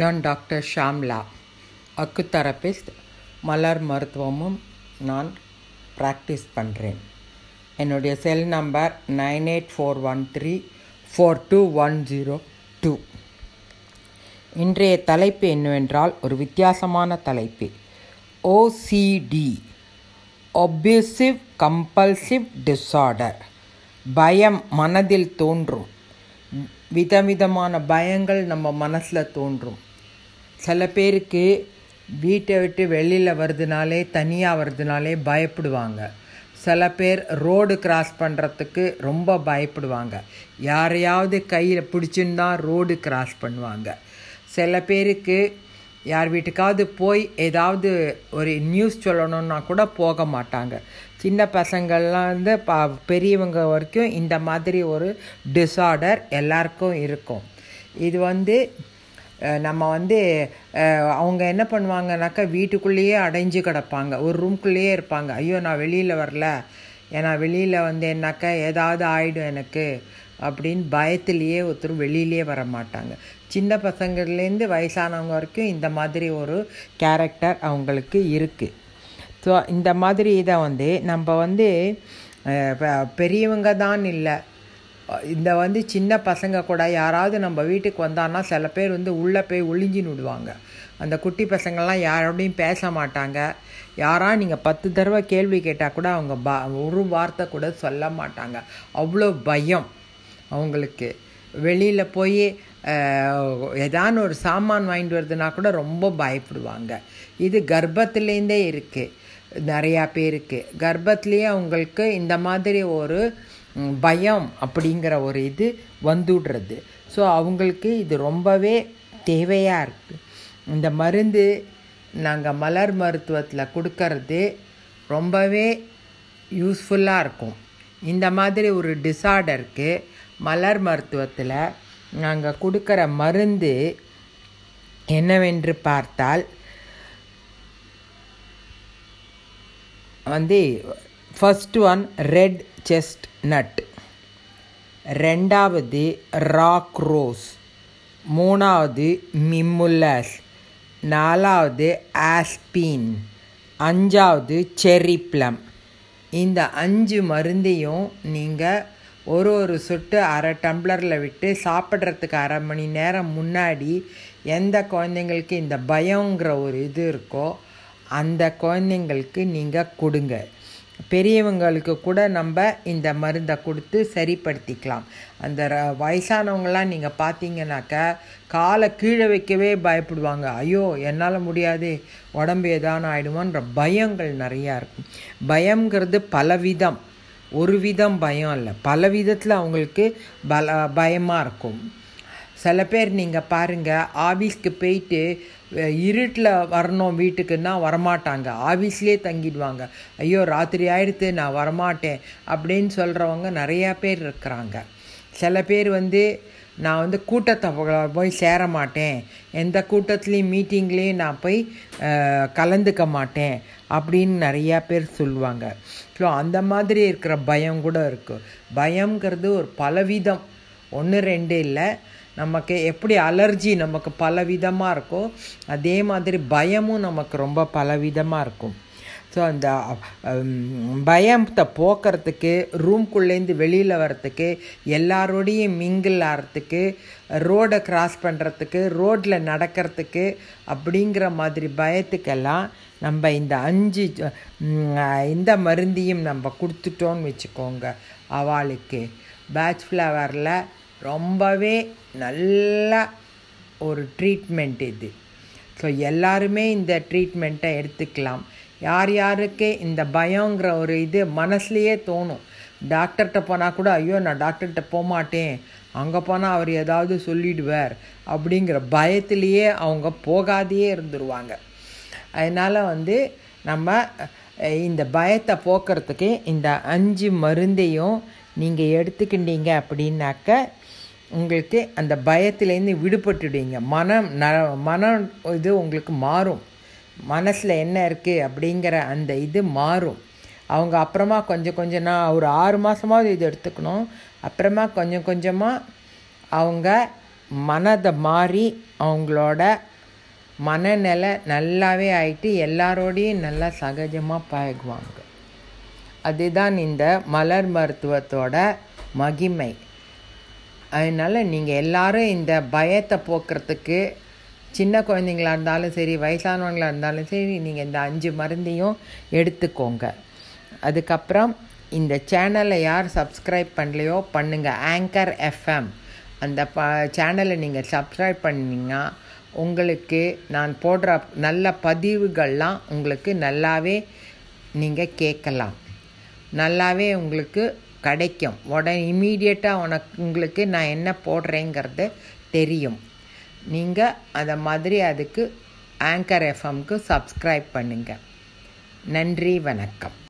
நான் doctor Shamla acutherapist மலர் மருத்துவமும் நான் ப்ராக்டிஸ் பண்ணுறேன் என்னுடைய cell number nine eight four one three four two one zero two. இன்றைய தலைப்பு என்னவென்றால் ஒரு வித்தியாசமான தலைப்பு. ஓசிடி ஒப்யூசிவ் கம்பல்சிவ் டிஸார்டர் பயம் மனதில் தோன்றும். விதவிதமான பயங்கள் நம்ம மனசில் தோன்றும். சில பேருக்கு வீட்டை விட்டு வெளியில் வருதுனாலே தனியாக வருதுனாலே பயப்படுவாங்க. சில பேர் ரோடு கிராஸ் பண்ணுறதுக்கு ரொம்ப பயப்படுவாங்க. யாரையாவது கையில் பிடிச்சுன்னு தான் ரோடு கிராஸ் பண்ணுவாங்க. சில பேருக்கு யார் வீட்டுக்காவது போய் ஏதாவது ஒரு நியூஸ் சொல்லணுன்னா கூட போக மாட்டாங்க. சின்ன பசங்கள்லாம் வந்து ப பெரியவங்க வரைக்கும் இந்த மாதிரி ஒரு டிஸார்டர் எல்லாருக்கும் இருக்கும். இது வந்து நம்ம வந்து அவங்க என்ன பண்ணுவாங்கனாக்கா வீட்டுக்குள்ளேயே அடைஞ்சு கிடப்பாங்க. ஒரு ரூம்குள்ளேயே இருப்பாங்க. ஐயோ நான் வெளியில் வரல. ஏன்னா வெளியில் வந்து என்னாக்கா ஏதாவது ஆகிடும் எனக்கு அப்படின்னு பயத்துலேயே ஒருத்தர் வெளியிலே வர மாட்டாங்க. சின்ன பசங்கள்லேருந்து வயசானவங்க வரைக்கும் இந்த மாதிரி ஒரு கேரக்டர் அவங்களுக்கு இருக்குது ஸோ இந்த மாதிரி இதை வந்து நம்ம வந்து பெரியவங்க தான் இல்லை. இந்த வந்து சின்ன பசங்க கூட யாராவது நம்ம வீட்டுக்கு வந்தான்னா சில பேர் வந்து உள்ளே போய் ஒளிஞ்சின்னு விடுவாங்க அந்த குட்டி பசங்கள்லாம் யாரோடையும் பேச மாட்டாங்க. யாரா நீங்கள் பத்து தடவை கேள்வி கேட்டால் கூட அவங்க ப ஒரு வார்த்தை கூட சொல்ல மாட்டாங்க. அவ்வளோ பயம் அவங்களுக்கு. வெளியில் போய் ஏதான ஒரு சாமான் வாங்கிட்டு வருதுன்னா கூட ரொம்ப பயப்படுவாங்க. இது கர்ப்பத்துலேருந்தே இருக்குது நிறையா பேருக்கு. கர்ப்பத்துலேயே அவங்களுக்கு இந்த மாதிரி ஒரு பயம் அப்படிங்கிற ஒரு இது வந்துடுறது. ஸோ அவங்களுக்கு இது ரொம்பவே தேவையாக இருக்குது இந்த மருந்து நாங்கள் மலர் மருத்துவத்தில் கொடுக்கறது ரொம்பவே யூஸ்ஃபுல்லாக இருக்கும். இந்த மாதிரி ஒரு டிசார்டருக்கு மலர் மருத்துவத்தில் நாங்கள் கொடுக்குற மருந்து என்னவென்று பார்த்தால் வந்து first one red chest nut ரெண்டாவது ராக் ரோஸ் மூணாவது மிம்முல்லஸ் நாலாவது ஆஸ்பீன் அஞ்சாவது செர்ரி ப்ளம் இந்த அஞ்சு மருந்தையும் நீங்கள் ஒரு ஒரு சொட்டு அரை டம்ளரில் விட்டு சாப்பிட்றதுக்கு அரை மணி நேரம் முன்னாடி எந்த குழந்தைங்களுக்கு இந்த பயங்கிற ஒரு இது இருக்கோ அந்த குழந்தைங்களுக்கு நீங்கள் கொடுங்க. பெரியவங்களுக்கு கூட நம்ம இந்த மருந்தை கொடுத்து சரிப்படுத்திக்கலாம். அந்த வயசானவங்களாம் நீங்கள் பார்த்தீங்கன்னாக்கா காலை கீழே வைக்கவே பயப்படுவாங்க. ஐயோ என்னால் முடியாது உடம்பு ஏதான ஆகிடுமோன்ற பயங்கள் நிறையா இருக்கும். பயங்கிறது பலவிதம். ஒரு விதம் பயம் இல்லை பல விதத்தில் அவங்களுக்கு பல பயமாக இருக்கும். சில பேர் நீங்கள் பாருங்கள் ஆஃபீஸ்க்கு போயிட்டு இருட்டில் வரணும் வீட்டுக்குன்னா வரமாட்டாங்க. ஆஃபீஸ்லேயே தங்கிடுவாங்க. ஐயோ ராத்திரி ஆயிடுத்து நான் வரமாட்டேன் அப்படின்னு சொல்கிறவங்க நிறையா பேர் இருக்கிறாங்க. சில பேர் வந்து நான் வந்து கூட்டத்தை போய் சேர மாட்டேன். எந்த கூட்டத்துலேயும் மீட்டிங்லேயும் நான் போய் கலந்துக்க மாட்டேன் அப்படின்னு நிறையா பேர் சொல்லுவாங்க. ஸோ அந்த மாதிரி இருக்கிற பயம் கூட இருக்குது பயங்கிறது ஒரு பலவிதம். ஒன்று ரெண்டு இல்லை. நமக்கு எப்படி அலர்ஜி நமக்கு பல விதமாக இருக்கோ அதே மாதிரி பயமும் நமக்கு ரொம்ப பலவிதமாக இருக்கும். ஸோ அந்த பயத்தை போக்குறதுக்கு ரூம்குள்ளேருந்து வெளியில் வர்றதுக்கு எல்லாரோடையும் மிங்கிள் ஆகிறதுக்கு ரோடை கிராஸ் பண்ணுறதுக்கு ரோட்டில் நடக்கிறதுக்கு அப்படிங்கிற மாதிரி பயத்துக்கெல்லாம் நம்ம இந்த அஞ்சு இந்த மருந்தையும் நம்ம கொடுத்துட்டோன்னு வச்சுக்கோங்க அவளுக்கு. பேட்ச் ஃப்ளவரில் ரொம்பவே நல்ல ஒரு ட்ரீட்மெண்ட் இது. ஸோ எல்லாருமே இந்த ட்ரீட்மெண்ட்டை எடுத்துக்கலாம். யார் யாருக்கு இந்த பயங்கிற ஒரு இது மனசுலேயே தோணும். டாக்டர்கிட்ட போனால் கூட ஐயோ நான் டாக்டர்கிட்ட போகமாட்டேன் அங்கே போனால் அவர் ஏதாவது சொல்லிடுவார். அப்படிங்கிற பயத்திலேயே அவங்க போகாதையே இருந்துருவாங்க. அதனால் வந்து நம்ம இந்த பயத்தை போக்குறதுக்கு இந்த அஞ்சு மருந்தையும் நீங்கள் எடுத்துக்கிட்டீங்க அப்படின்னாக்க உங்களுக்கு அந்த பயத்துலேருந்து விடுபட்டுடுவீங்க. மனம் ந மனம் இது உங்களுக்கு மாறும். மனசில் என்ன இருக்குது அப்படிங்கிற அந்த இது மாறும். அவங்க அப்புறமா கொஞ்சம் கொஞ்சம் நான் ஒரு ஆறு மாதமாவது இது எடுத்துக்கணும். அப்புறமா கொஞ்சம் கொஞ்சமாக அவங்க மனதை மாறி அவங்களோட மனநிலை நல்லாவே ஆயிட்டு எல்லாரோடையும் நல்லா சகஜமாக பழகுவாங்க. அதுதான் இந்த மலர் மருத்துவத்தோட மகிமை. அதனால் நீங்கள் எல்லாரும் இந்த பயத்தை போக்குறதுக்கு சின்ன குழந்தைங்களா இருந்தாலும் சரி வயசானவங்களாக இருந்தாலும் சரி நீங்கள் இந்த அஞ்சு மருந்தையும் எடுத்துக்கோங்க. அதுக்கப்புறம் இந்த சேனலை யார் சப்ஸ்கிரைப் பண்ணலையோ பண்ணுங்கள் ஆங்கர் எஃப்எம் அந்த ப சேனலை நீங்கள் சப்ஸ்கிரைப் பண்ணிங்கன்னா உங்களுக்கு நான் போடுற நல்ல பதிவுகள்லாம் உங்களுக்கு நல்லாவே நீங்கள் கேட்கலாம். நல்லாவே உங்களுக்கு கிடைக்கும். உடனே இமீடியட்டாக உனக்கு உங்களுக்கு நான் என்ன போடுறேங்கிறது தெரியும். நீங்கள் அதை மாதிரி அதுக்கு ஆங்கர் எஃப்எம்க்கு சப்ஸ்கிரைப் பண்ணுங்கள் நன்றி வணக்கம்.